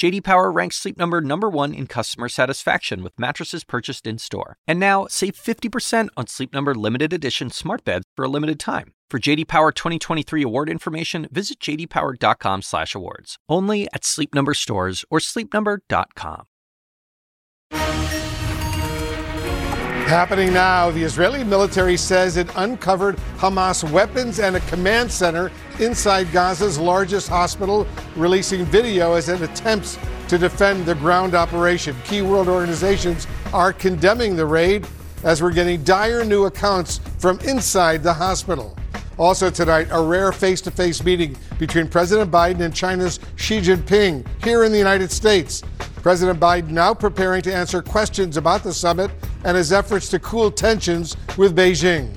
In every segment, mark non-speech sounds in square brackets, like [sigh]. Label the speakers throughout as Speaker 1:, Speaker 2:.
Speaker 1: JD Power ranks Sleep Number number 1 in customer satisfaction with mattresses purchased in-store. And now, save 50% on Sleep Number limited edition smart beds for a limited time. For JD Power 2023 award information, visit jdpower.com/awards. Only at Sleep Number stores or sleepnumber.com.
Speaker 2: Happening now, the Israeli military says it uncovered Hamas weapons and a command center inside Gaza's largest hospital, releasing video as it attempts to defend the ground operation. Key world organizations are condemning the raid as we're getting dire new accounts from inside the hospital. Also tonight, a rare face to face meeting between President Biden and China's Xi Jinping here in the United States. President Biden now preparing to answer questions about the summit and his efforts to cool tensions with Beijing.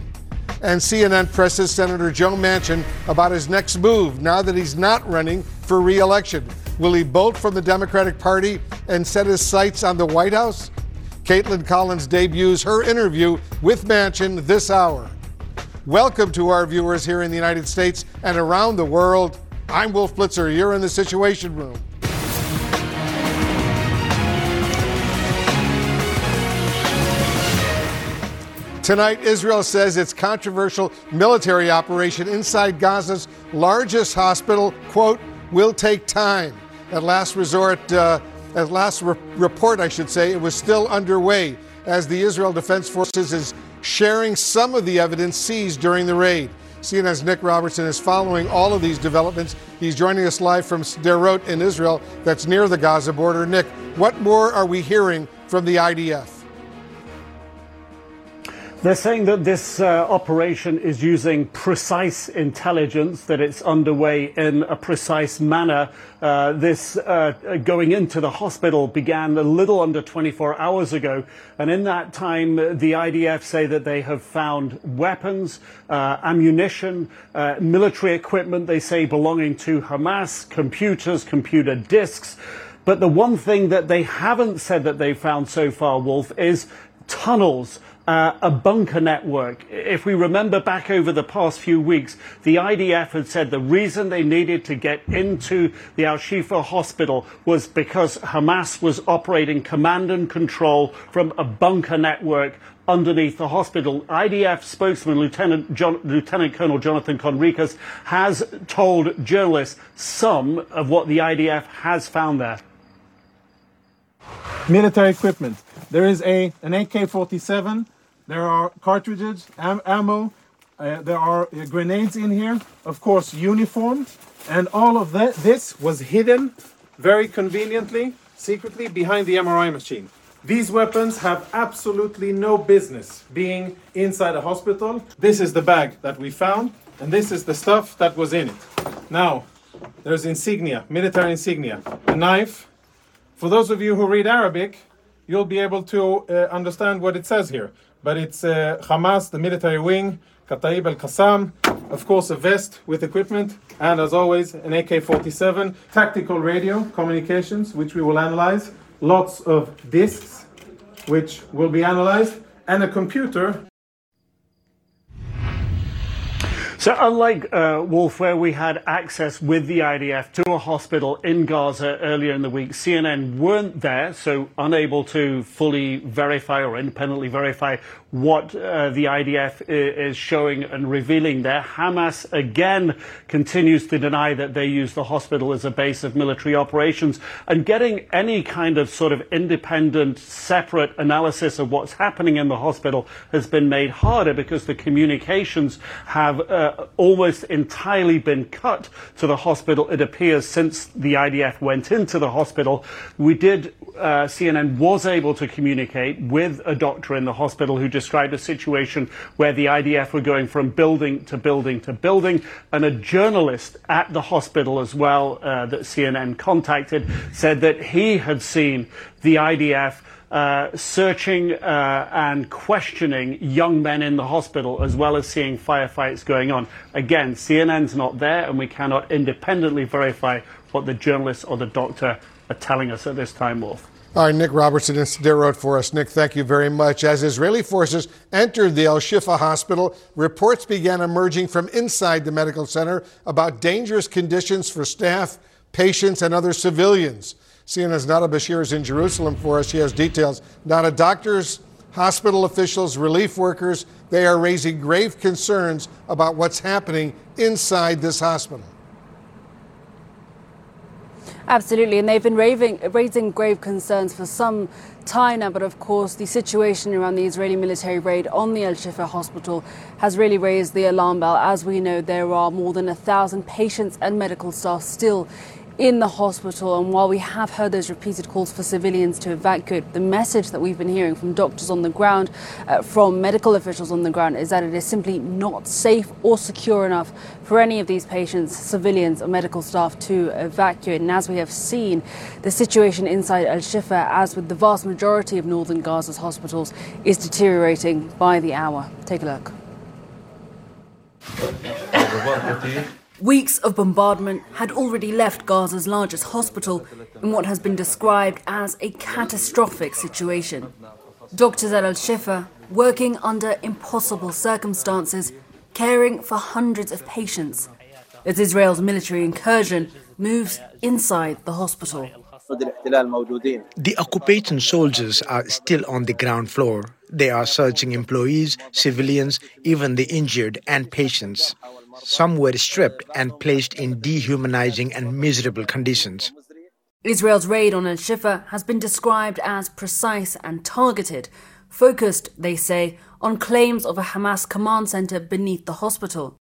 Speaker 2: And CNN presses Senator Joe Manchin about his next move now that he's not running for re election. Will he bolt from the Democratic Party and set his sights on the White House? Kaitlan Collins debuts her interview with Manchin this hour. Welcome to our viewers here in the United States and around the world. I'm Wolf Blitzer. You're in the Situation Room. Tonight, Israel says its controversial military operation inside Gaza's largest hospital, quote, will take time. At last resort, uh, at last re- report, I should say, it was still underway as the Israel Defense Forces is sharing some of the evidence seized during the raid. CNN's Nick Robertson is following all of these developments. He's joining us live from Sderot in Israel, that's near the Gaza border. Nick, what more are we hearing from the IDF?
Speaker 3: They're saying that this uh, operation is using precise intelligence, that it's underway in a precise manner. Uh, this uh, going into the hospital began a little under 24 hours ago. And in that time, the IDF say that they have found weapons, uh, ammunition, uh, military equipment, they say belonging to Hamas, computers, computer disks. But the one thing that they haven't said that they've found so far, Wolf, is tunnels uh, a bunker network. If we remember back over the past few weeks, the IDF had said the reason they needed to get into the Al Shifa hospital was because Hamas was operating command and control from a bunker network underneath the hospital. IDF spokesman Lieutenant, John, Lieutenant Colonel Jonathan Conricus has told journalists some of what the IDF has found there.
Speaker 4: Military equipment. There is a an AK-47 there are cartridges, am- ammo, uh, there are uh, grenades in here, of course, uniforms, and all of that. This was hidden very conveniently, secretly behind the MRI machine. These weapons have absolutely no business being inside a hospital. This is the bag that we found, and this is the stuff that was in it. Now, there's insignia, military insignia, a knife. For those of you who read Arabic, you'll be able to uh, understand what it says here. But it's uh, Hamas, the military wing, Kataib al Qassam, of course, a vest with equipment, and as always, an AK 47, tactical radio communications, which we will analyze, lots of disks, which will be analyzed, and a computer
Speaker 3: So, unlike uh, Wolf, where we had access with the IDF to a hospital in Gaza earlier in the week, CNN weren't there, so unable to fully verify or independently verify what uh, the IDF is showing and revealing there. Hamas again continues to deny that they use the hospital as a base of military operations and getting any kind of sort of independent, separate analysis of what's happening in the hospital has been made harder because the communications have uh, almost entirely been cut to the hospital, it appears, since the IDF went into the hospital. We did, uh, CNN was able to communicate with a doctor in the hospital who described a situation where the IDF were going from building to building to building, and a journalist at the hospital as well uh, that CNN contacted said that he had seen the IDF. Uh, searching uh, and questioning young men in the hospital as well as seeing firefights going on. Again, CNN's not there and we cannot independently verify what the journalist or the doctor are telling us at this time, Wolf.
Speaker 2: All right, Nick Robertson in Sderot for us. Nick, thank you very much. As Israeli forces entered the Al Shifa hospital, reports began emerging from inside the medical center about dangerous conditions for staff, patients, and other civilians. CNN's Nada Bashir is in Jerusalem for us. She has details. Nada, doctors, hospital officials, relief workers, they are raising grave concerns about what's happening inside this hospital.
Speaker 5: Absolutely, and they've been raving, raising grave concerns for some time now. But of course, the situation around the Israeli military raid on the Al Shifa hospital has really raised the alarm bell. As we know, there are more than a thousand patients and medical staff still in the hospital. And while we have heard those repeated calls for civilians to evacuate, the message that we've been hearing from doctors on the ground, uh, from medical officials on the ground, is that it is simply not safe or secure enough for any of these patients, civilians, or medical staff to evacuate. And as we have seen, the situation inside Al Shifa, as with the vast majority of northern Gaza's hospitals, is deteriorating by the hour. Take a look. Weeks of bombardment had already left Gaza's largest hospital in what has been described as a catastrophic situation. Doctors at Al Shifa, working under impossible circumstances, caring for hundreds of patients, as Israel's military incursion moves inside the hospital.
Speaker 6: The occupation soldiers are still on the ground floor. They are searching employees, civilians, even the injured and patients. Some were stripped and placed in dehumanizing and miserable conditions.
Speaker 5: Israel's raid on Al Shifa has been described as precise and targeted, focused, they say, on claims of a Hamas command center beneath the hospital.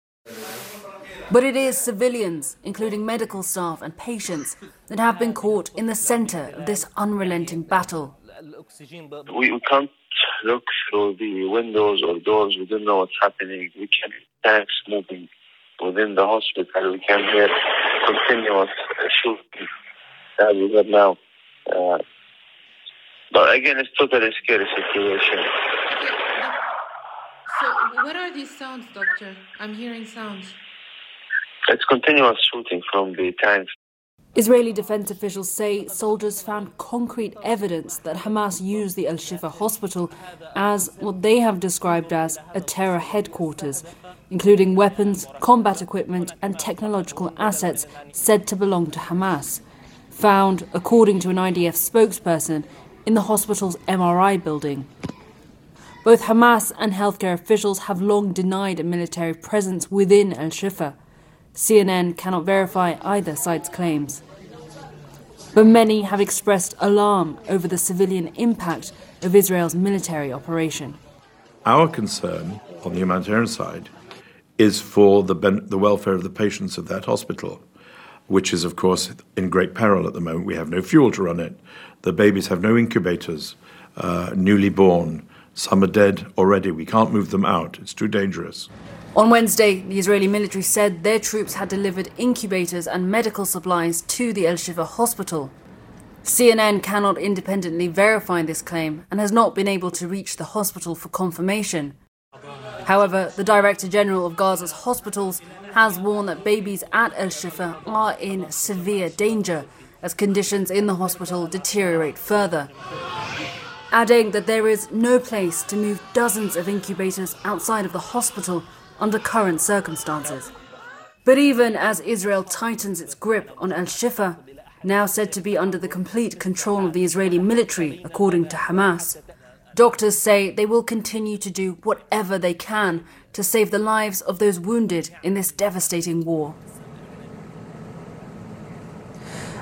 Speaker 5: But it is civilians, including medical staff and patients, that have been caught in the center of this unrelenting battle.
Speaker 7: We, we can't look through the windows or doors. We don't know what's happening. We can tanks moving within the hospital. We can hear continuous shooting as we have now. Uh, but again, it's totally scary situation.
Speaker 8: So, what are these sounds, Doctor? I'm hearing sounds.
Speaker 7: It's continuous shooting from the tanks.
Speaker 5: Israeli defense officials say soldiers found concrete evidence that Hamas used the Al Shifa hospital as what they have described as a terror headquarters, including weapons, combat equipment, and technological assets said to belong to Hamas, found, according to an IDF spokesperson, in the hospital's MRI building. Both Hamas and healthcare officials have long denied a military presence within Al Shifa. CNN cannot verify either side's claims. But many have expressed alarm over the civilian impact of Israel's military operation.
Speaker 9: Our concern on the humanitarian side is for the, ben- the welfare of the patients of that hospital, which is, of course, in great peril at the moment. We have no fuel to run it. The babies have no incubators, uh, newly born. Some are dead already. We can't move them out. It's too dangerous.
Speaker 5: On Wednesday, the Israeli military said their troops had delivered incubators and medical supplies to the El Shifa hospital. CNN cannot independently verify this claim and has not been able to reach the hospital for confirmation. However, the Director General of Gaza's hospitals has warned that babies at El Shifa are in severe danger as conditions in the hospital deteriorate further. Adding that there is no place to move dozens of incubators outside of the hospital under current circumstances. But even as Israel tightens its grip on Al Shifa, now said to be under the complete control of the Israeli military, according to Hamas, doctors say they will continue to do whatever they can to save the lives of those wounded in this devastating war.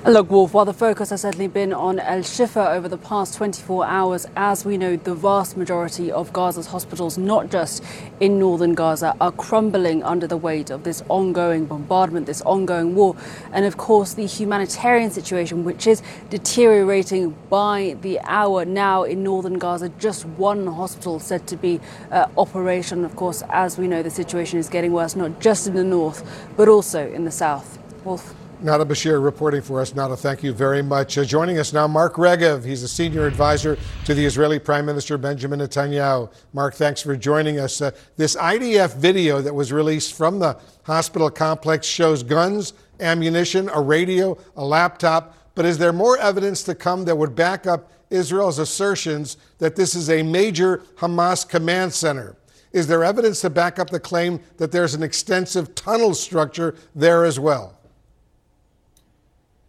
Speaker 5: Look, Wolf, while the focus has certainly been on El Shifa over the past 24 hours, as we know, the vast majority of Gaza's hospitals, not just in northern Gaza, are crumbling under the weight of this ongoing bombardment, this ongoing war, and of course, the humanitarian situation, which is deteriorating by the hour now in northern Gaza. Just one hospital said to be uh, operational. Of course, as we know, the situation is getting worse, not just in the north, but also in the south. Wolf.
Speaker 2: Nada Bashir reporting for us. Nada, thank you very much. Uh, joining us now, Mark Regev. He's a senior advisor to the Israeli Prime Minister Benjamin Netanyahu. Mark, thanks for joining us. Uh, this IDF video that was released from the hospital complex shows guns ammunition, a radio, a laptop. But is there more evidence to come that would back up Israel's assertions that this is a major Hamas command center? Is there evidence to back up the claim that there's an extensive tunnel structure there as well?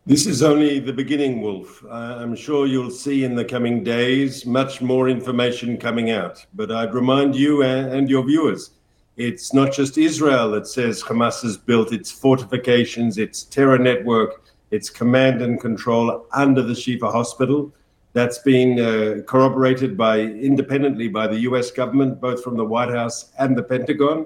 Speaker 10: This is only the beginning, Wolf. I'm sure you'll see in the coming days much more information coming out. But I'd remind you and your viewers it's not just Israel that says Hamas has built its fortifications, its terror network, its command and control under the Shifa hospital. That's been uh, corroborated by independently by the US government, both from the White House and the Pentagon.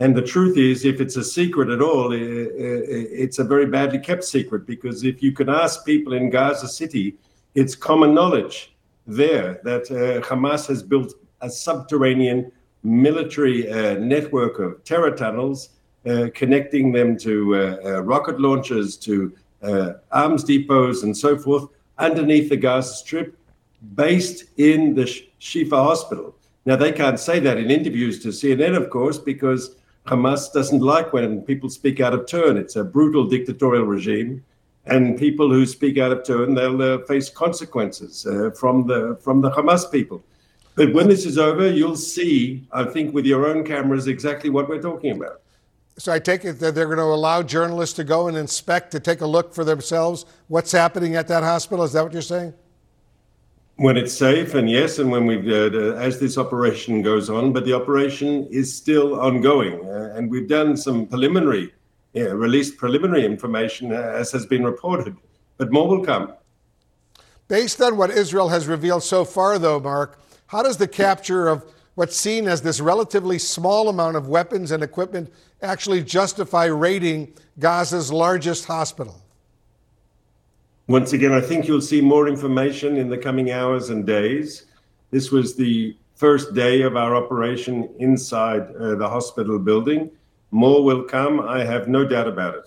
Speaker 10: And the truth is, if it's a secret at all, it's a very badly kept secret because if you can ask people in Gaza City, it's common knowledge there that uh, Hamas has built a subterranean military uh, network of terror tunnels, uh, connecting them to rocket launchers, to arms depots, and so forth, underneath the Gaza Strip, based in the Shifa hospital. Now, they can't say that in interviews to CNN, of course, because Hamas doesn't like when people speak out of turn. It's a brutal dictatorial regime, and people who speak out of turn they'll uh, face consequences uh, from the from the Hamas people. But when this is over, you'll see, I think, with your own cameras, exactly what we're talking about.
Speaker 2: So I take it that they're going to allow journalists to go and inspect to take a look for themselves what's happening at that hospital. Is that what you're saying?
Speaker 10: When it's safe and yes and when we uh, as this operation goes on but the operation is still ongoing. Uh, and we've done some preliminary yeah, released preliminary information uh, as has been reported but more will come.
Speaker 2: Based on what israel has revealed so far though mark how does the capture of what's seen as this relatively small amount of weapons and equipment actually justify raiding gaza's largest hospital
Speaker 10: once again, I think you'll see more information in the coming hours and days. This was the first day of our operation inside uh, the hospital building. More will come, I have no doubt about it.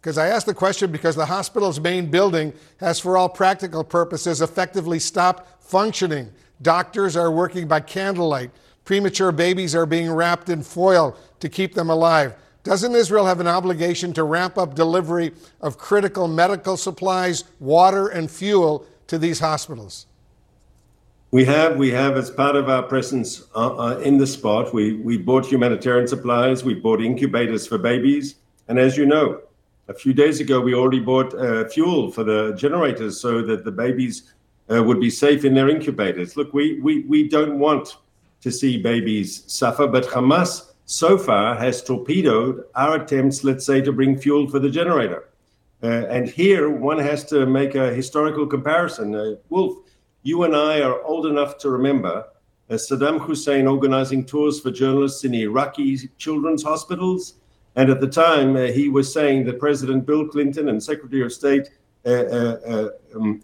Speaker 2: Because I asked the question because the hospital's main building has, for all practical purposes, effectively stopped functioning. Doctors are working by candlelight. Premature babies are being wrapped in foil to keep them alive. Doesn't Israel have an obligation to ramp up delivery of critical medical supplies, water, and fuel to these hospitals?
Speaker 10: We have, we have, as part of our presence uh, uh, in the spot, we, we bought humanitarian supplies, we bought incubators for babies, and as you know, a few days ago we already bought uh, fuel for the generators so that the babies uh, would be safe in their incubators. Look, we, we, we don't want to see babies suffer, but Hamas so far has torpedoed our attempts, let's say, to bring fuel for the generator. Uh, and here one has to make a historical comparison. Uh, Wolf, you and I are old enough to remember uh, Saddam Hussein organizing tours for journalists in Iraqi children's hospitals. And at the time, uh, he was saying that President Bill Clinton and Secretary of State uh, uh, um,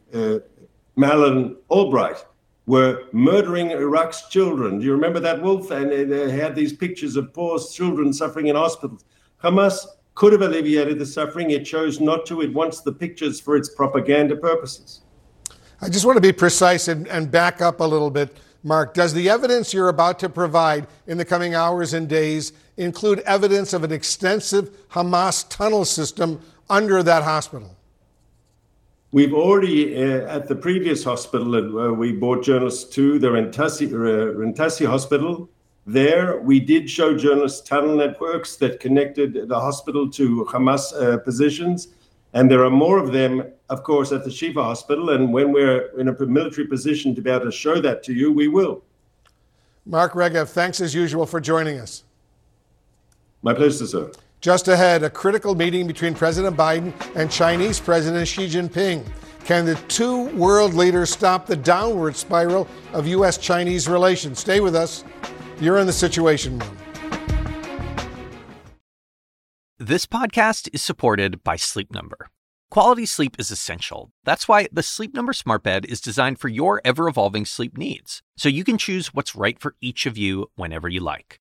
Speaker 10: Madeleine Albright were murdering Iraq's children. Do you remember that, Wolf? And they had these pictures of poor children suffering in hospitals. Hamas could have alleviated the suffering. It chose not to. It wants the pictures for its propaganda purposes.
Speaker 2: I just want to be precise and, and back up a little bit. Mark, does the evidence you're about to provide in the coming hours and days include evidence of an extensive Hamas tunnel system under that hospital?
Speaker 10: We've already, uh, at the previous hospital uh, we brought journalists to, the Rantisi, uh, Rantisi Hospital, there we did show journalists tunnel networks that connected the hospital to Hamas uh, positions. And there are more of them, of course, at the Shifa Hospital. And when we're in a military position to be able to show that to you, we will.
Speaker 2: Mark Regev, thanks as usual for joining us.
Speaker 10: My pleasure, sir.
Speaker 2: Just ahead, a critical meeting between President Biden and Chinese President Xi Jinping. Can the two world leaders stop the downward spiral of U.S. Chinese relations? Stay with us. You're in the Situation Room.
Speaker 1: This podcast is supported by Sleep Number. Quality sleep is essential. That's why the Sleep Number Smart Bed is designed for your ever evolving sleep needs, so you can choose what's right for each of you whenever you like.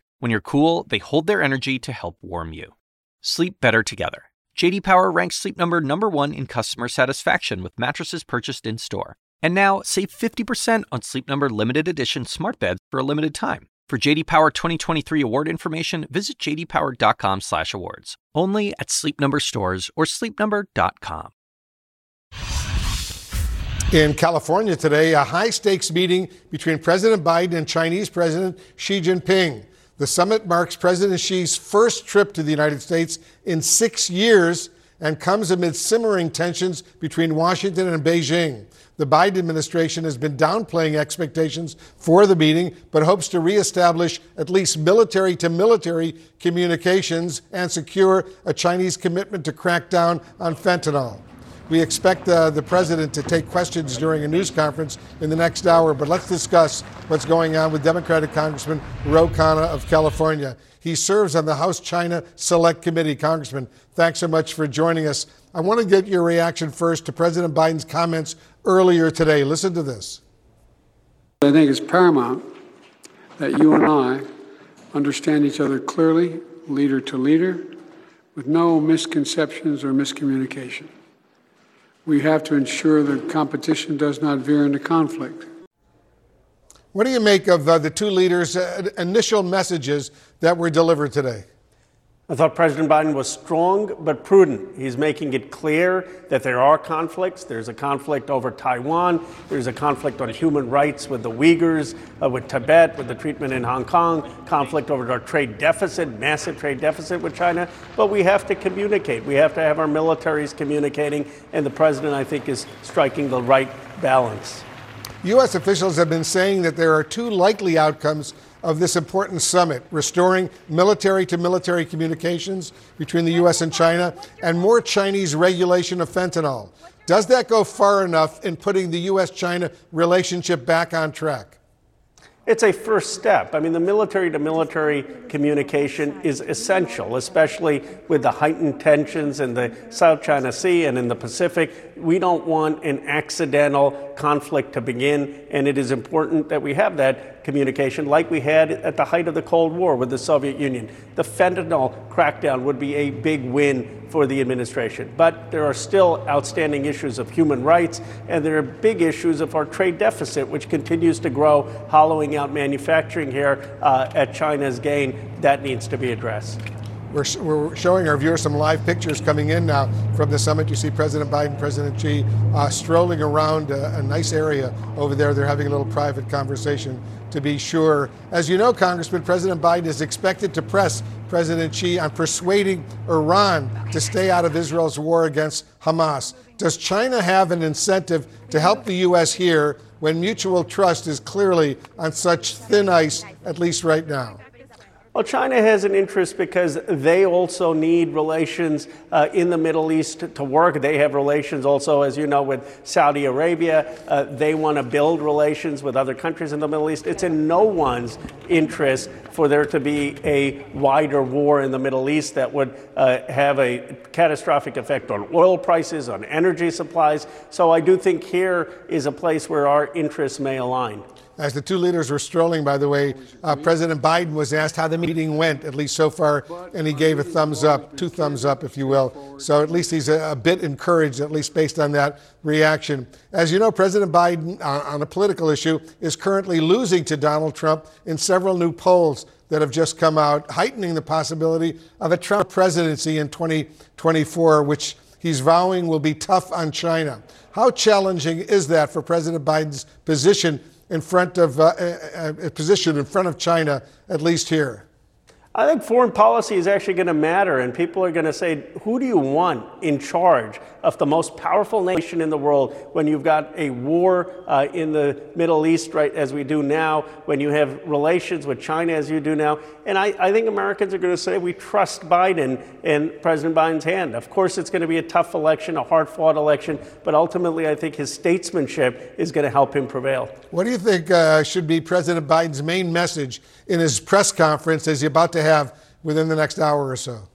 Speaker 1: When you're cool, they hold their energy to help warm you. Sleep better together. JD Power ranks Sleep Number number 1 in customer satisfaction with mattresses purchased in-store. And now, save 50% on Sleep Number limited edition smart beds for a limited time. For JD Power 2023 award information, visit jdpower.com/awards. Only at Sleep Number stores or sleepnumber.com.
Speaker 2: In California today, a high-stakes meeting between President Biden and Chinese President Xi Jinping. The summit marks President Xi's first trip to the United States in 6 years and comes amid simmering tensions between Washington and Beijing. The Biden administration has been downplaying expectations for the meeting, but hopes to reestablish at least military to military communications and secure a Chinese commitment to crack down on fentanyl. We expect uh, the president to take questions during a news conference in the next hour, but let's discuss what's going on with Democratic Congressman Ro Khanna of California. He serves on the House China Select Committee. Congressman, thanks so much for joining us. I want to get your reaction first to President Biden's comments earlier today. Listen to this.
Speaker 11: I think it's paramount that you and I understand each other clearly, leader to leader, with no misconceptions or miscommunication. We have to ensure that competition does not veer into conflict.
Speaker 2: What do you make of uh, the two leaders' uh, initial messages that were delivered today?
Speaker 12: I thought President Biden was strong but prudent. He's making it clear that there are conflicts. There's a conflict over Taiwan. There's a conflict on human rights with the Uyghurs, uh, with Tibet, with the treatment in Hong Kong, conflict over our trade deficit, massive trade deficit with China. But we have to communicate. We have to have our militaries communicating. And the president, I think, is striking the right balance.
Speaker 2: U.S. officials have been saying that there are two likely outcomes of this important summit restoring military to military communications between the U.S. and China, and more Chinese regulation of fentanyl. Does that go far enough in putting the U.S. China relationship back on track?
Speaker 12: It's a first step. I mean, the military to military communication is essential, especially with the heightened tensions in the South China Sea and in the Pacific. We don't want an accidental conflict to begin, and it is important that we have that communication like we had at the height of the Cold War with the Soviet Union. The fentanyl crackdown would be a big win for the administration. But there are still outstanding issues of human rights, and there are big issues of our trade deficit, which continues to grow, hollowing out manufacturing here uh, at China's gain. That needs to be addressed.
Speaker 2: We're, we're, showing our viewers some live pictures coming in now from the summit. You see President Biden, President Xi uh, strolling around a, a, nice area over there. They're having a little private conversation to be sure. As you know, Congressman, President Biden is expected to press President Xi on persuading Iran to stay out of Israel's war against Hamas. Does China have an incentive to help the U.S. here when mutual trust is clearly on such thin ice, at least right now?
Speaker 12: Well, China has an interest because they also need relations uh, in the Middle East to work. They have relations also, as you know, with Saudi Arabia. Uh, they want to build relations with other countries in the Middle East. It's in no one's interest for there to be a wider war in the Middle East that would uh, have a catastrophic effect on oil prices, on energy supplies. So I do think here is a place where our interests may align.
Speaker 2: As the two leaders were strolling, by the way, uh, President Biden was asked how the meeting went, at least so far, and he gave a thumbs up, two thumbs up, if you will. So at least he's a, a bit encouraged, at least based on that reaction. As you know, President Biden, uh, on a political issue, is currently losing to Donald Trump in several new polls that have just come out, heightening the possibility of a Trump presidency in 2024, which he's vowing will be tough on China. How challenging is that for President Biden's position in front of uh, a, a position in front of China, at least here?
Speaker 12: I think foreign policy is actually going to matter, and people are going to say, who do you want in charge of the most powerful nation in the world when you've got a war uh, in the Middle East, right, as we do now, when you have relations with China as you do now? And I, I think Americans are going to say, we trust Biden and President Biden's hand. Of course, it's going to be a tough election, a hard fought election, but ultimately, I think his statesmanship is going to help him prevail.
Speaker 2: What do you think uh, should be President Biden's main message in his press conference as he's about to have within the next hour or so.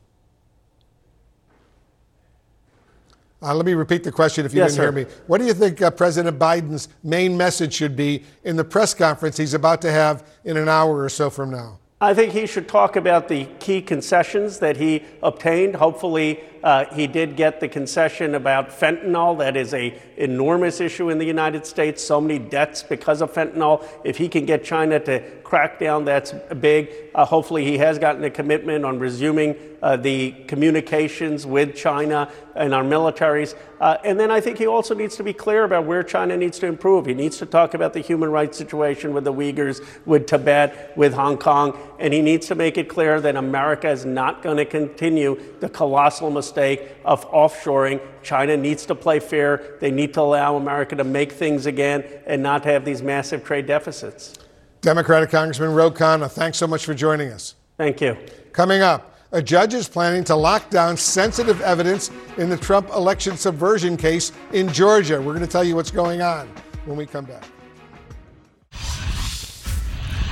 Speaker 2: Uh, let me repeat the question if you
Speaker 3: yes,
Speaker 2: didn't
Speaker 3: sir.
Speaker 2: hear me. What do you think uh, President Biden's main message should be in the press conference he's about to have in an hour or so from now?
Speaker 12: I think he should talk about the key concessions that he obtained. Hopefully, uh, he did get the concession about fentanyl. That is a enormous issue in the United States. So many deaths because of fentanyl. If he can get China to crack down, that's big. Uh, hopefully, he has gotten a commitment on resuming uh, the communications with China and our militaries. Uh, and then I think he also needs to be clear about where China needs to improve. He needs to talk about the human rights situation with the Uyghurs, with Tibet, with Hong Kong, and he needs to make it clear that America is not going to continue the colossal mistake of offshoring. China needs to play fair. They need to allow America to make things again and not have these massive trade deficits.
Speaker 2: Democratic Congressman Ro Khanna, thanks so much for joining us.
Speaker 12: Thank you.
Speaker 2: Coming up, a judge is planning to lock down sensitive evidence in the Trump election subversion case in Georgia. We're going to tell you what's going on when we come back.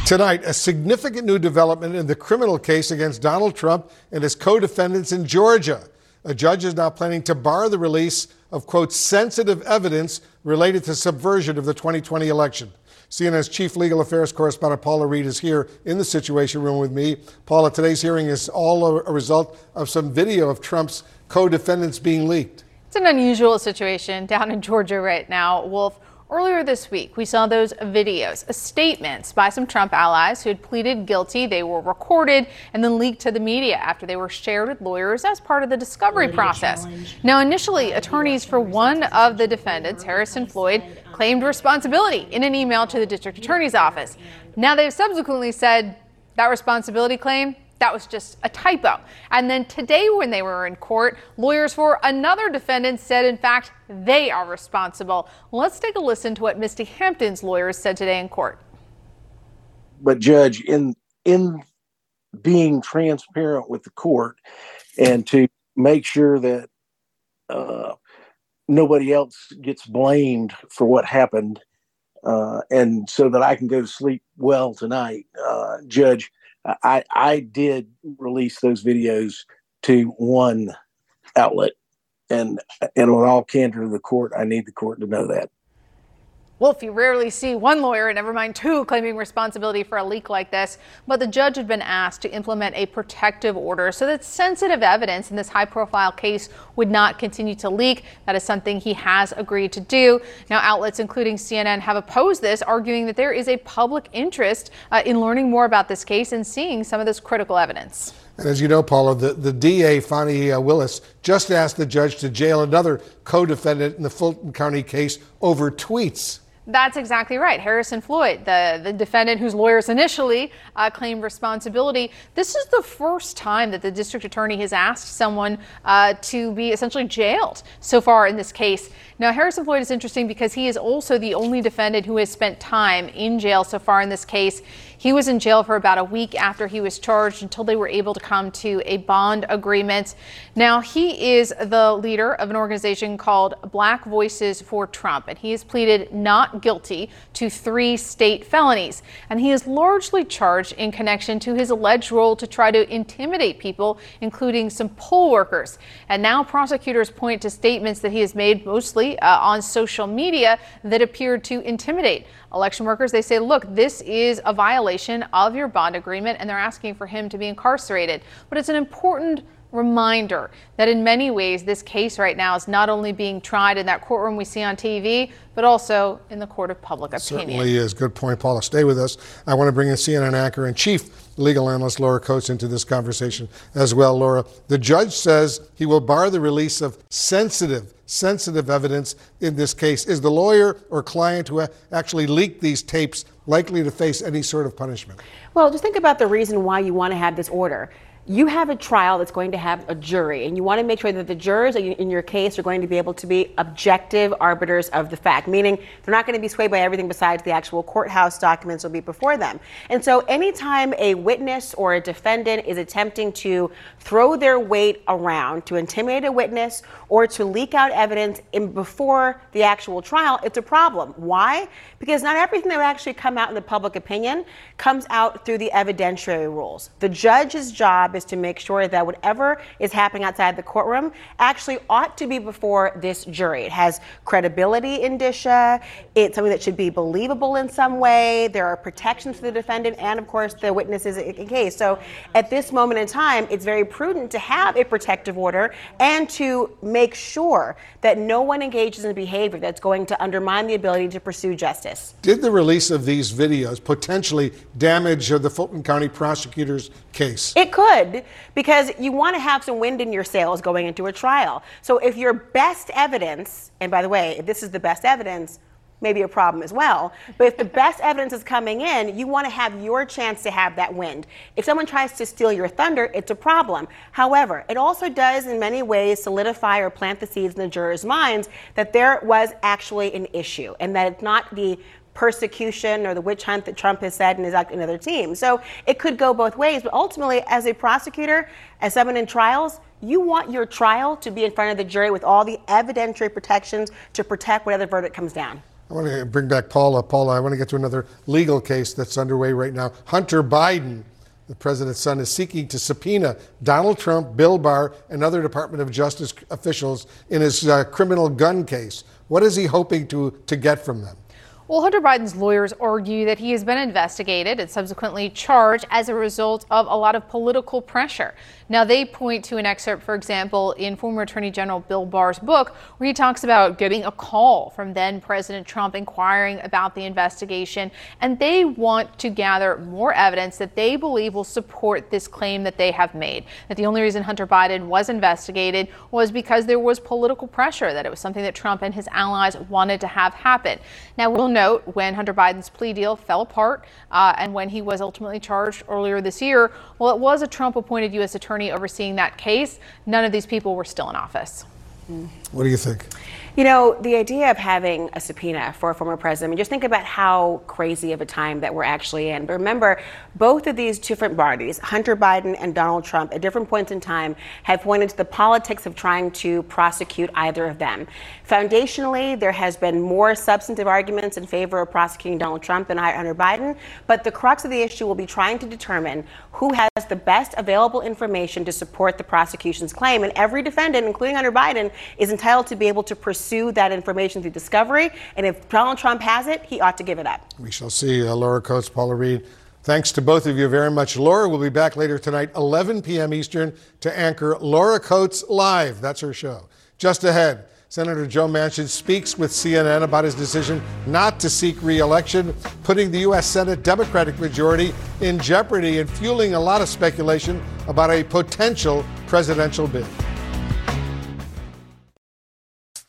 Speaker 2: Tonight, a significant new development in the criminal case against Donald Trump and his co defendants in Georgia. A judge is now planning to bar the release of, quote, sensitive evidence related to subversion of the 2020 election. CNN's chief legal affairs correspondent Paula Reid is here in the Situation Room with me. Paula, today's hearing is all a result of some video of Trump's co defendants being leaked.
Speaker 13: It's an unusual situation down in Georgia right now, Wolf. Earlier this week, we saw those videos, uh, statements by some Trump allies who had pleaded guilty. They were recorded and then leaked to the media after they were shared with lawyers as part of the discovery process. Now, initially, attorneys for one of the defendants, Harrison Floyd, claimed responsibility in an email to the district attorney's office. Now, they've subsequently said that responsibility claim that was just a typo. And then today, when they were in court, lawyers for another defendant said, in fact, they are responsible. Let's take a listen to what Misty Hampton's lawyers said today in court.
Speaker 14: But, Judge, in in being transparent with the court and to make sure that uh, nobody else gets blamed for what happened, uh, and so that I can go to sleep well tonight, uh, Judge. I I did release those videos to one outlet, and and on all candor to the court, I need the court to know that.
Speaker 13: Wolf, you rarely see one lawyer, never mind two, claiming responsibility for a leak like this. But the judge had been asked to implement a protective order so that sensitive evidence in this high profile case would not continue to leak. That is something he has agreed to do. Now, outlets including CNN have opposed this, arguing that there is a public interest uh, in learning more about this case and seeing some of this critical evidence.
Speaker 2: And as you know, Paula, the, the DA, Fani uh, Willis, just asked the judge to jail another co defendant in the Fulton County case over tweets.
Speaker 13: That's exactly right. Harrison Floyd, the, the defendant whose lawyers initially uh, claimed responsibility. This is the first time that the district attorney has asked someone uh, to be essentially jailed so far in this case. Now, Harrison Floyd is interesting because he is also the only defendant who has spent time in jail so far in this case. He was in jail for about a week after he was charged until they were able to come to a bond agreement. Now, he is the leader of an organization called Black Voices for Trump, and he has pleaded not guilty to three state felonies. And he is largely charged in connection to his alleged role to try to intimidate people, including some poll workers. And now prosecutors point to statements that he has made mostly uh, on social media that appeared to intimidate election workers. They say, look, this is a violation of your bond agreement, and they're asking for him to be incarcerated. But it's an important reminder that in many ways this case right now is not only being tried in that courtroom we see on TV, but also in the court of public opinion.
Speaker 2: Certainly is. Good point, Paula. Stay with us. I want to bring in CNN anchor and chief legal analyst Laura Coates into this conversation as well. Laura, the judge says he will bar the release of sensitive sensitive evidence in this case. Is the lawyer or client who actually leaked these tapes likely to face any sort of punishment?
Speaker 15: Well, just think about the reason why you want to have this order you have a trial that's going to have a jury, and you want to make sure that the jurors in your case are going to be able to be objective arbiters of the fact, meaning they're not going to be swayed by everything besides the actual courthouse documents will be before them. And so, anytime a witness or a defendant is attempting to throw their weight around to intimidate a witness or to leak out evidence in before the actual trial, it's a problem. Why? Because not everything that would actually come out in the public opinion comes out through the evidentiary rules. The judge's job job is to make sure that whatever is happening outside the courtroom actually ought to be before this jury. It has credibility indicia. It's something that should be believable in some way. There are protections for the defendant and, of course, the witnesses in case. So at this moment in time, it's very prudent to have a protective order and to make sure that no one engages in behavior that's going to undermine the ability to pursue justice.
Speaker 2: Did the release of these videos potentially damage the Fulton County prosecutor's case?
Speaker 15: It could, because you want to have some wind in your sails going into a trial. So if your best evidence, and by the way, if this is the best evidence, maybe a problem as well. But if the [laughs] best evidence is coming in, you want to have your chance to have that wind. If someone tries to steal your thunder, it's a problem. However, it also does in many ways solidify or plant the seeds in the jurors' minds that there was actually an issue and that it's not the persecution or the witch hunt that Trump has said in his another team. So it could go both ways, but ultimately, as a prosecutor, as someone in trials, you want your trial to be in front of the jury with all the evidentiary protections to protect whatever verdict comes down.
Speaker 2: I want to bring back Paula. Paula, I want to get to another legal case that's underway right now. Hunter Biden, the president's son, is seeking to subpoena Donald Trump, Bill Barr, and other Department of Justice officials in his uh, criminal gun case. What is he hoping to, to get from them?
Speaker 13: Well, Hunter Biden's lawyers argue that he has been investigated and subsequently charged as a result of a lot of political pressure. Now, they point to an excerpt, for example, in former Attorney General Bill Barr's book, where he talks about getting a call from then President Trump inquiring about the investigation. And they want to gather more evidence that they believe will support this claim that they have made. That the only reason Hunter Biden was investigated was because there was political pressure, that it was something that Trump and his allies wanted to have happen. Now, we'll note when Hunter Biden's plea deal fell apart uh, and when he was ultimately charged earlier this year, well, it was a Trump appointed U.S. attorney attorney overseeing that case, none of these people were still in office.
Speaker 2: What do you think?
Speaker 15: You know, the idea of having a subpoena for a former president, I mean, just think about how crazy of a time that we're actually in. But remember, both of these different parties, Hunter Biden and Donald Trump, at different points in time, have pointed to the politics of trying to prosecute either of them. Foundationally, there has been more substantive arguments in favor of prosecuting Donald Trump than Hunter Biden, but the crux of the issue will be trying to determine who has the best available information to support the prosecution's claim. And every defendant, including Hunter Biden, is entitled to be able to pursue that information through discovery. And if Donald Trump has it, he ought to give it up.
Speaker 2: We shall see. Uh, Laura Coates, Paula Reid. Thanks to both of you very much. Laura will be back later tonight, 11 p.m. Eastern, to anchor Laura Coates Live. That's her show. Just ahead, Senator Joe Manchin speaks with CNN about his decision not to seek re-election, putting the U.S. Senate Democratic majority in jeopardy and fueling a lot of speculation about a potential presidential bid.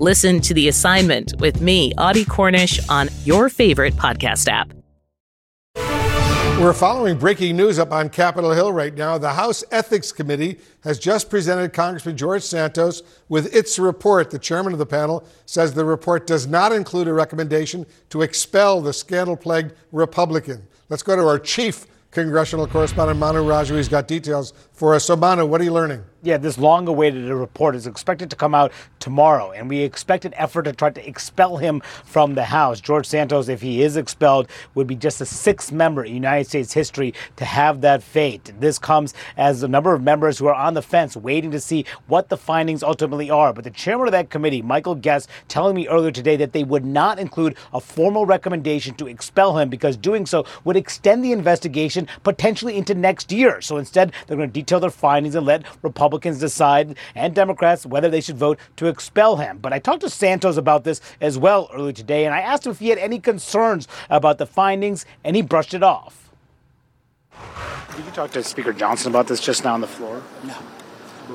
Speaker 16: Listen to The Assignment with me, Audie Cornish, on your favorite podcast app.
Speaker 2: We're following breaking news up on Capitol Hill right now. The House Ethics Committee has just presented Congressman George Santos with its report. The chairman of the panel says the report does not include a recommendation to expel the scandal plagued Republican. Let's go to our chief congressional correspondent, Manu Raju. He's got details for us. So, Manu, what are you learning?
Speaker 17: Yeah, this long awaited report is expected to come out tomorrow, and we expect an effort to try to expel him from the House. George Santos, if he is expelled, would be just the sixth member in United States history to have that fate. This comes as a number of members who are on the fence waiting to see what the findings ultimately are. But the chairman of that committee, Michael Guest, telling me earlier today that they would not include a formal recommendation to expel him because doing so would extend the investigation potentially into next year. So instead, they're going to detail their findings and let Republicans Republicans decide and Democrats whether they should vote to expel him. But I talked to Santos about this as well earlier today, and I asked him if he had any concerns about the findings, and he brushed it off.
Speaker 18: Did you talk to Speaker Johnson about this just now on the floor?
Speaker 19: No.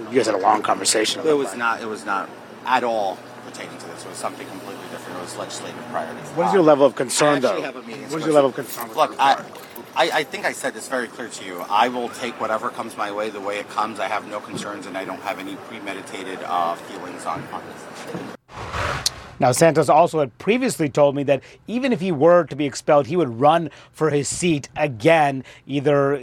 Speaker 18: You guys had a long conversation.
Speaker 19: It was not. It was not at all pertaining to this. It was something completely different. It was legislative priorities.
Speaker 18: What is your level of concern, though?
Speaker 19: Have a meeting
Speaker 18: what is your level of concern?
Speaker 19: Look, I, I, I, think I said this very clear to you. I will take whatever comes my way the way it comes. I have no concerns and I don't have any premeditated uh, feelings on, on this.
Speaker 17: Now, Santos also had previously told me that even if he were to be expelled, he would run for his seat again, either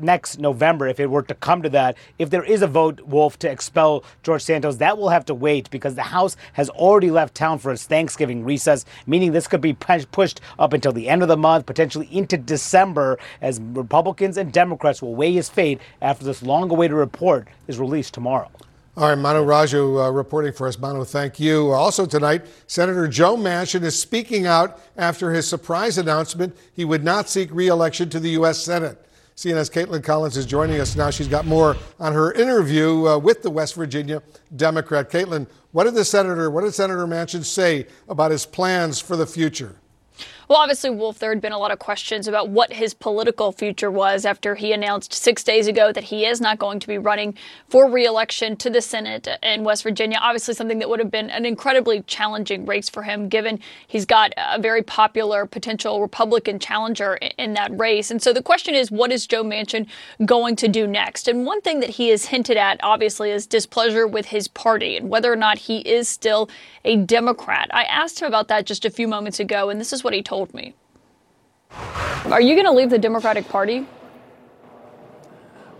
Speaker 17: next November, if it were to come to that. If there is a vote, Wolf, to expel George Santos, that will have to wait because the House has already left town for its Thanksgiving recess, meaning this could be pushed up until the end of the month, potentially into December, as Republicans and Democrats will weigh his fate after this long awaited report is released tomorrow.
Speaker 2: All right, Manu Raju uh, reporting for us. Manu, thank you. Also tonight, Senator Joe Manchin is speaking out after his surprise announcement he would not seek re-election to the U.S. Senate. CNN's Kaitlan Collins is joining us now. She's got more on her interview uh, with the West Virginia Democrat. Kaitlan, what did the senator, what did Senator Manchin say about his plans for the future?
Speaker 20: Well, obviously, Wolf, there had been a lot of questions about what his political future was after he announced six days ago that he is not going to be running for reelection to the Senate in West Virginia. Obviously, something that would have been an incredibly challenging race for him, given he's got a very popular potential Republican challenger in that race. And so the question is, what is Joe Manchin going to do next? And one thing that he has hinted at, obviously, is displeasure with his party and whether or not he is still a Democrat. I asked him about that just a few moments ago, and this is what he told told me. Are you going to leave the Democratic Party?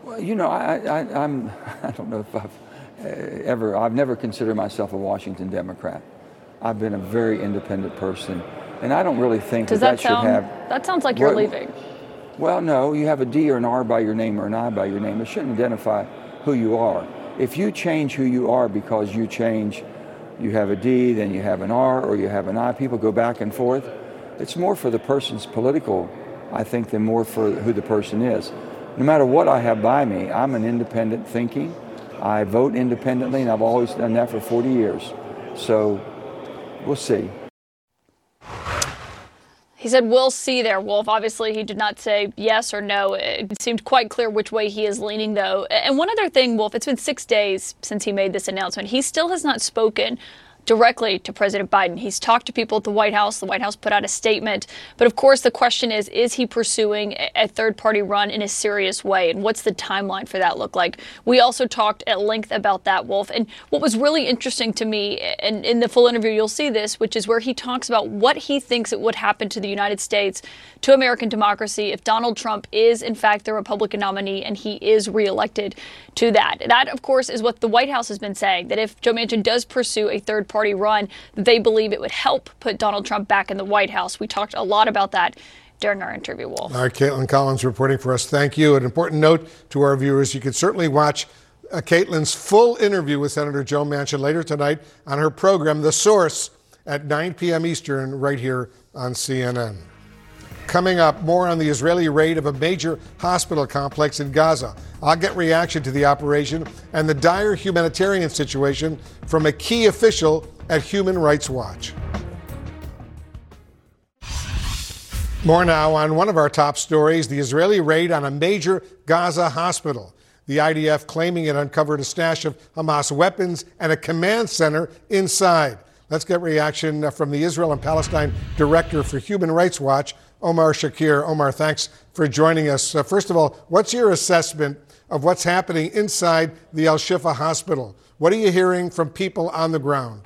Speaker 21: Well, you know, I, I, I'm, [laughs] I don't know if I've uh, ever, I've never considered myself a Washington Democrat. I've been a very independent person, and I don't really think
Speaker 20: Does
Speaker 21: that,
Speaker 20: that,
Speaker 21: that
Speaker 20: sound,
Speaker 21: should have.
Speaker 20: That sounds like you're leaving.
Speaker 21: Well, no, you have a D or an R by your name or an I by your name. It shouldn't identify who you are. If you change who you are because you change, you have a D, then you have an R, or you have an I, people go back and forth it's more for the person's political, I think, than more for who the person is. No matter what I have by me, I'm an independent thinking. I vote independently, and I've always done that for 40 years. So we'll see.
Speaker 20: He said, We'll see there, Wolf. Obviously, he did not say yes or no. It seemed quite clear which way he is leaning, though. And one other thing, Wolf, it's been six days since he made this announcement. He still has not spoken directly to President Biden. He's talked to people at the White House. The White House put out a statement. But of course, the question is is he pursuing a third party run in a serious way? And what's the timeline for that look like? We also talked at length about that, Wolf. And what was really interesting to me, and in the full interview, you'll see this, which is where he talks about what he thinks it would happen to the United States, to American democracy, if Donald Trump is, in fact, the Republican nominee and he is reelected to that. That, of course, is what the White House has been saying that if Joe Manchin does pursue a third party run, they believe it would help put Donald Trump back in the White House. We talked a lot about that during our interview, Wolf.
Speaker 2: All right, Kaitlan Collins reporting for us. Thank you. An important note to our viewers you can certainly watch uh, Kaitlan's full interview with Senator Joe Manchin later tonight on her program, The Source, at 9 p.m. Eastern, right here on CNN. Coming up, more on the Israeli raid of a major hospital complex in Gaza. I'll get reaction to the operation and the dire humanitarian situation from a key official at Human Rights Watch. More now on one of our top stories the Israeli raid on a major Gaza hospital. The IDF claiming it uncovered a stash of Hamas weapons and a command center inside. Let's get reaction from the Israel and Palestine director for Human Rights Watch, Omar Shakir. Omar, thanks for joining us. Uh, first of all, what's your assessment of what's happening inside the Al Shifa hospital? What are you hearing from people on the ground?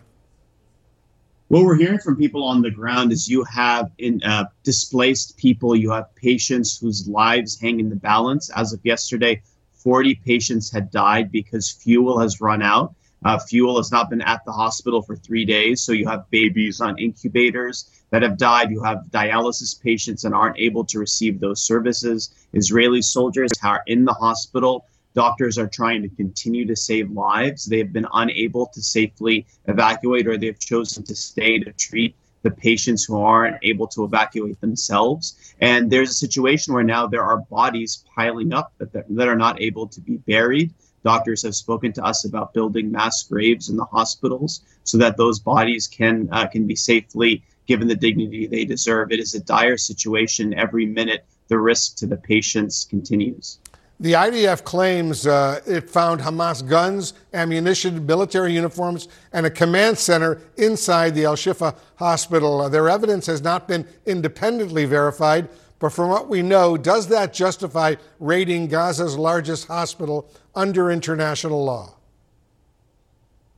Speaker 22: What we're hearing from people on the ground is you have in, uh, displaced people, you have patients whose lives hang in the balance. As of yesterday, 40 patients had died because fuel has run out. Uh, fuel has not been at the hospital for three days. So you have babies on incubators that have died. You have dialysis patients and aren't able to receive those services. Israeli soldiers are in the hospital. Doctors are trying to continue to save lives. They have been unable to safely evacuate, or they've chosen to stay to treat the patients who aren't able to evacuate themselves. And there's a situation where now there are bodies piling up that, that are not able to be buried. Doctors have spoken to us about building mass graves in the hospitals so that those bodies can uh, can be safely given the dignity they deserve. It is a dire situation. Every minute, the risk to the patients continues.
Speaker 2: The IDF claims uh, it found Hamas guns, ammunition, military uniforms, and a command center inside the Al Shifa hospital. Uh, their evidence has not been independently verified, But from what we know, does that justify raiding Gaza's largest hospital under international law?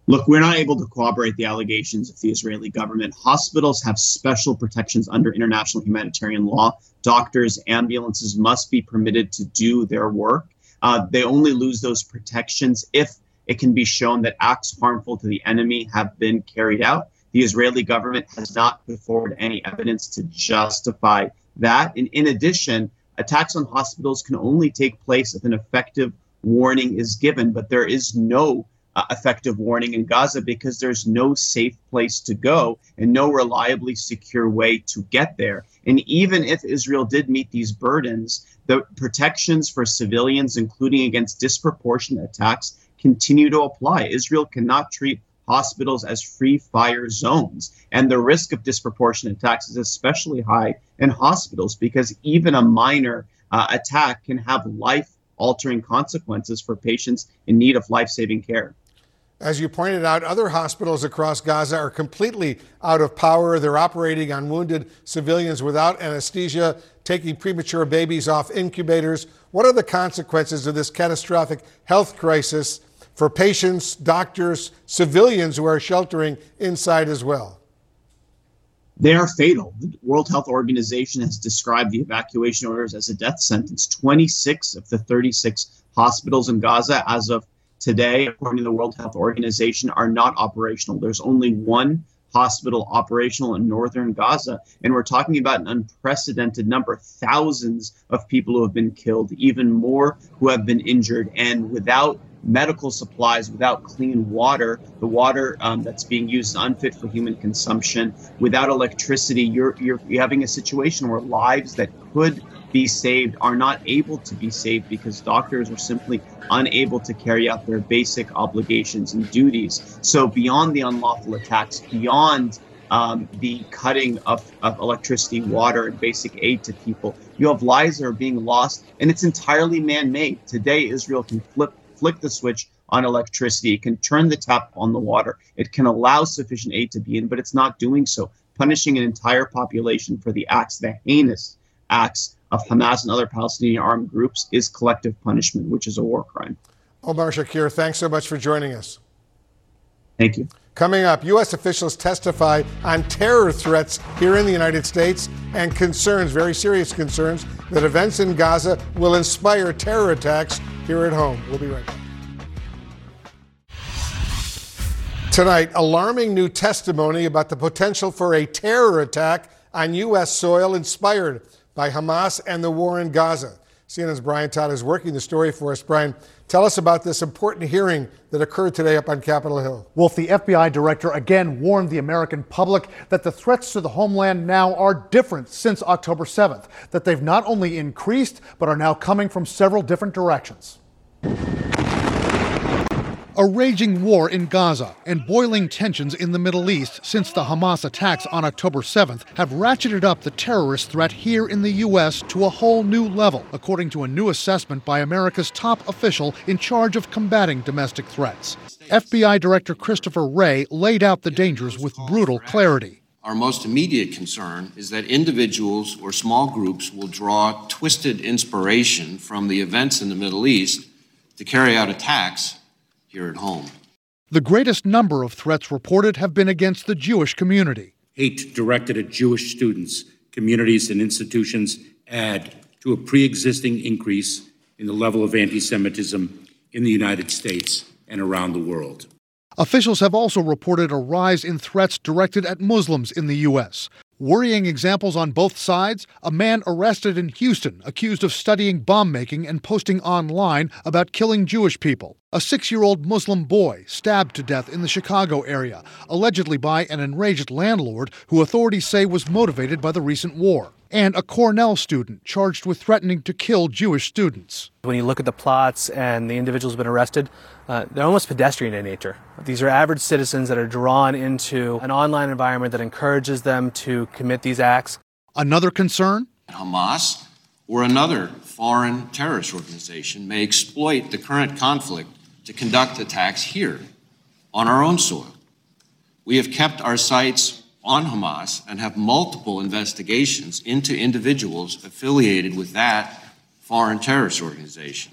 Speaker 22: Look, we're not able to corroborate the allegations of the Israeli government. Hospitals have special protections under international humanitarian law. Doctors, ambulances must be permitted to do their work. Uh, they only lose those protections if it can be shown that acts harmful to the enemy have been carried out. The Israeli government has not put forward any evidence to justify that. And in addition, attacks on hospitals can only take place if an effective warning is given, but there is no uh, effective warning in Gaza because there's no safe place to go and no reliably secure way to get there. And even if Israel did meet these burdens, the protections for civilians, including against disproportionate attacks, continue to apply. Israel cannot treat hospitals as free fire zones. And the risk of disproportionate attacks is especially high in hospitals because even a minor uh, attack can have life altering consequences for patients in need of life saving care.
Speaker 2: As you pointed out, other hospitals across Gaza are completely out of power. They're operating on wounded civilians without anesthesia, taking premature babies off incubators. What are the consequences of this catastrophic health crisis for patients, doctors, civilians who are sheltering inside as well?
Speaker 22: They are fatal. The World Health Organization has described the evacuation orders as a death sentence. 26 of the 36 hospitals in Gaza, as of today, according to the World Health Organization, are not operational. There's only one hospital operational in northern Gaza. And we're talking about an unprecedented number thousands of people who have been killed, even more who have been injured. And without medical supplies, without clean water, the water um, that's being used is unfit for human consumption. Without electricity, you're, you're, you're having a situation where lives that could be saved are not able to be saved because doctors are simply unable to carry out their basic obligations and duties. So, beyond the unlawful attacks, beyond um, the cutting of, of electricity, water, and basic aid to people, you have lives that are being lost, and it's entirely man made. Today, Israel can flip, flick the switch on electricity, it can turn the tap on the water, it can allow sufficient aid to be in, but it's not doing so, punishing an entire population for the acts, the heinous acts of Hamas and other Palestinian armed groups is collective punishment, which is a war crime.
Speaker 2: Omar Shakir, thanks so much for joining us.
Speaker 22: Thank you.
Speaker 2: Coming up, U.S. officials testify on terror threats here in the United States and concerns, very serious concerns, that events in Gaza will inspire terror attacks here at home. We'll be right back. Tonight, alarming new testimony about the potential for a terror attack on U.S. soil inspired by Hamas and the war in Gaza. CNN's Brian Todd is working the story for us. Brian, tell us about this important hearing that occurred today up on Capitol Hill.
Speaker 23: Wolf, the FBI director again warned the American public that the threats to the homeland now are different since October 7th, that they've not only increased, but are now coming from several different directions. A raging war in Gaza and boiling tensions in the Middle East since the Hamas attacks on October 7th have ratcheted up the terrorist threat here in the U.S. to a whole new level, according to a new assessment by America's top official in charge of combating domestic threats. FBI Director Christopher Wray laid out the dangers with brutal clarity.
Speaker 24: Our most immediate concern is that individuals or small groups will draw twisted inspiration from the events in the Middle East to carry out attacks here at home.
Speaker 23: The greatest number of threats reported have been against the Jewish community.
Speaker 25: Hate directed at Jewish students, communities, and institutions add to a pre existing increase in the level of anti Semitism in the United States and around the world.
Speaker 23: Officials have also reported a rise in threats directed at Muslims in the U.S. Worrying examples on both sides a man arrested in Houston accused of studying bomb making and posting online about killing Jewish people. A six year old Muslim boy stabbed to death in the Chicago area, allegedly by an enraged landlord who authorities say was motivated by the recent war. And a Cornell student charged with threatening to kill Jewish students.
Speaker 26: When you look at the plots and the individuals who've been arrested, uh, they're almost pedestrian in nature. These are average citizens that are drawn into an online environment that encourages them to commit these acts.
Speaker 23: Another concern?
Speaker 24: Hamas or another foreign terrorist organization may exploit the current conflict to conduct attacks here on our own soil. We have kept our sights on Hamas and have multiple investigations into individuals affiliated with that foreign terrorist organization.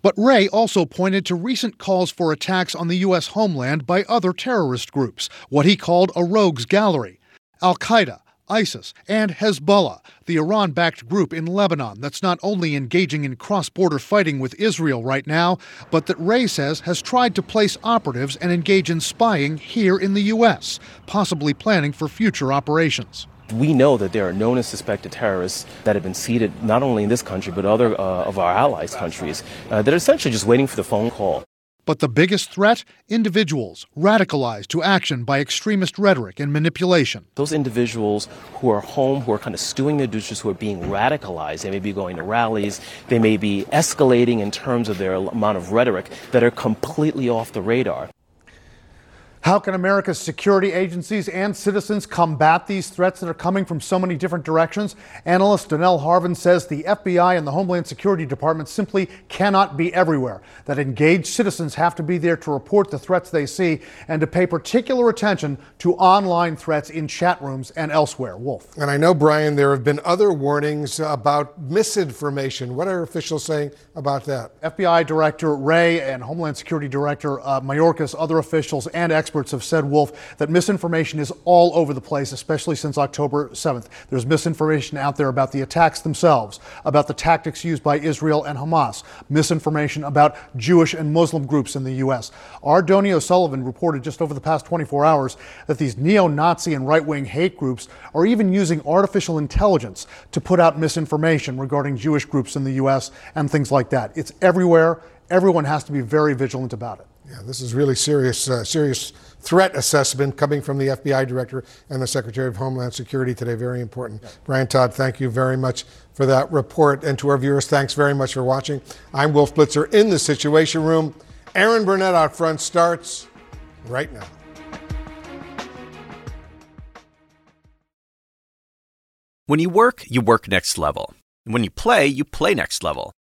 Speaker 23: But Wray also pointed to recent calls for attacks on the U.S. homeland by other terrorist groups, what he called a rogues gallery. Al Qaeda, ISIS, and Hezbollah, the Iran backed group in Lebanon that's not only engaging in cross border fighting with Israel right now, but that Wray says has tried to place operatives and engage in spying here in the U.S., possibly planning for future operations.
Speaker 27: We know that there are known and suspected terrorists that have been seeded not only in this country but other uh, of our allies' countries uh, that are essentially just waiting for the phone call.
Speaker 23: But the biggest threat? Individuals radicalized to action by extremist rhetoric and manipulation.
Speaker 27: Those individuals who are home, who are kind of stewing their dishes, who are being radicalized, they may be going to rallies, they may be escalating in terms of their amount of rhetoric that are completely off the radar.
Speaker 23: How can America's security agencies and citizens combat these threats that are coming from so many different directions? Analyst Donell Harvin says the FBI and the Homeland Security Department simply cannot be everywhere, that engaged citizens have to be there to report the threats they see and to pay particular attention to online threats in chat rooms and elsewhere. Wolf.
Speaker 2: And I know, Brian, there have been other warnings about misinformation. What are officials saying about that?
Speaker 23: FBI Director Wray and Homeland Security Director uh, Mayorkas, other officials, and experts experts have said, Wolf, that misinformation is all over the place, especially since October 7th. There's misinformation out there about the attacks themselves, about the tactics used by Israel and Hamas, misinformation about Jewish and Muslim groups in the U.S. Our Donie O'Sullivan reported just over the past 24 hours that these neo Nazi and right wing hate groups are even using artificial intelligence to put out misinformation regarding Jewish groups in the U.S. and things like that. It's everywhere. Everyone has to be very vigilant about it.
Speaker 2: Yeah, this is really serious, uh, serious threat assessment coming from the FBI director and the Secretary of Homeland Security today. Very important. Yeah. Brian Todd, thank you very much for that report. And to our viewers, thanks very much for watching. I'm Wolf Blitzer in the Situation Room. Erin Burnett out front starts right now.
Speaker 1: When you work, you work next level. And when you play, you play next level.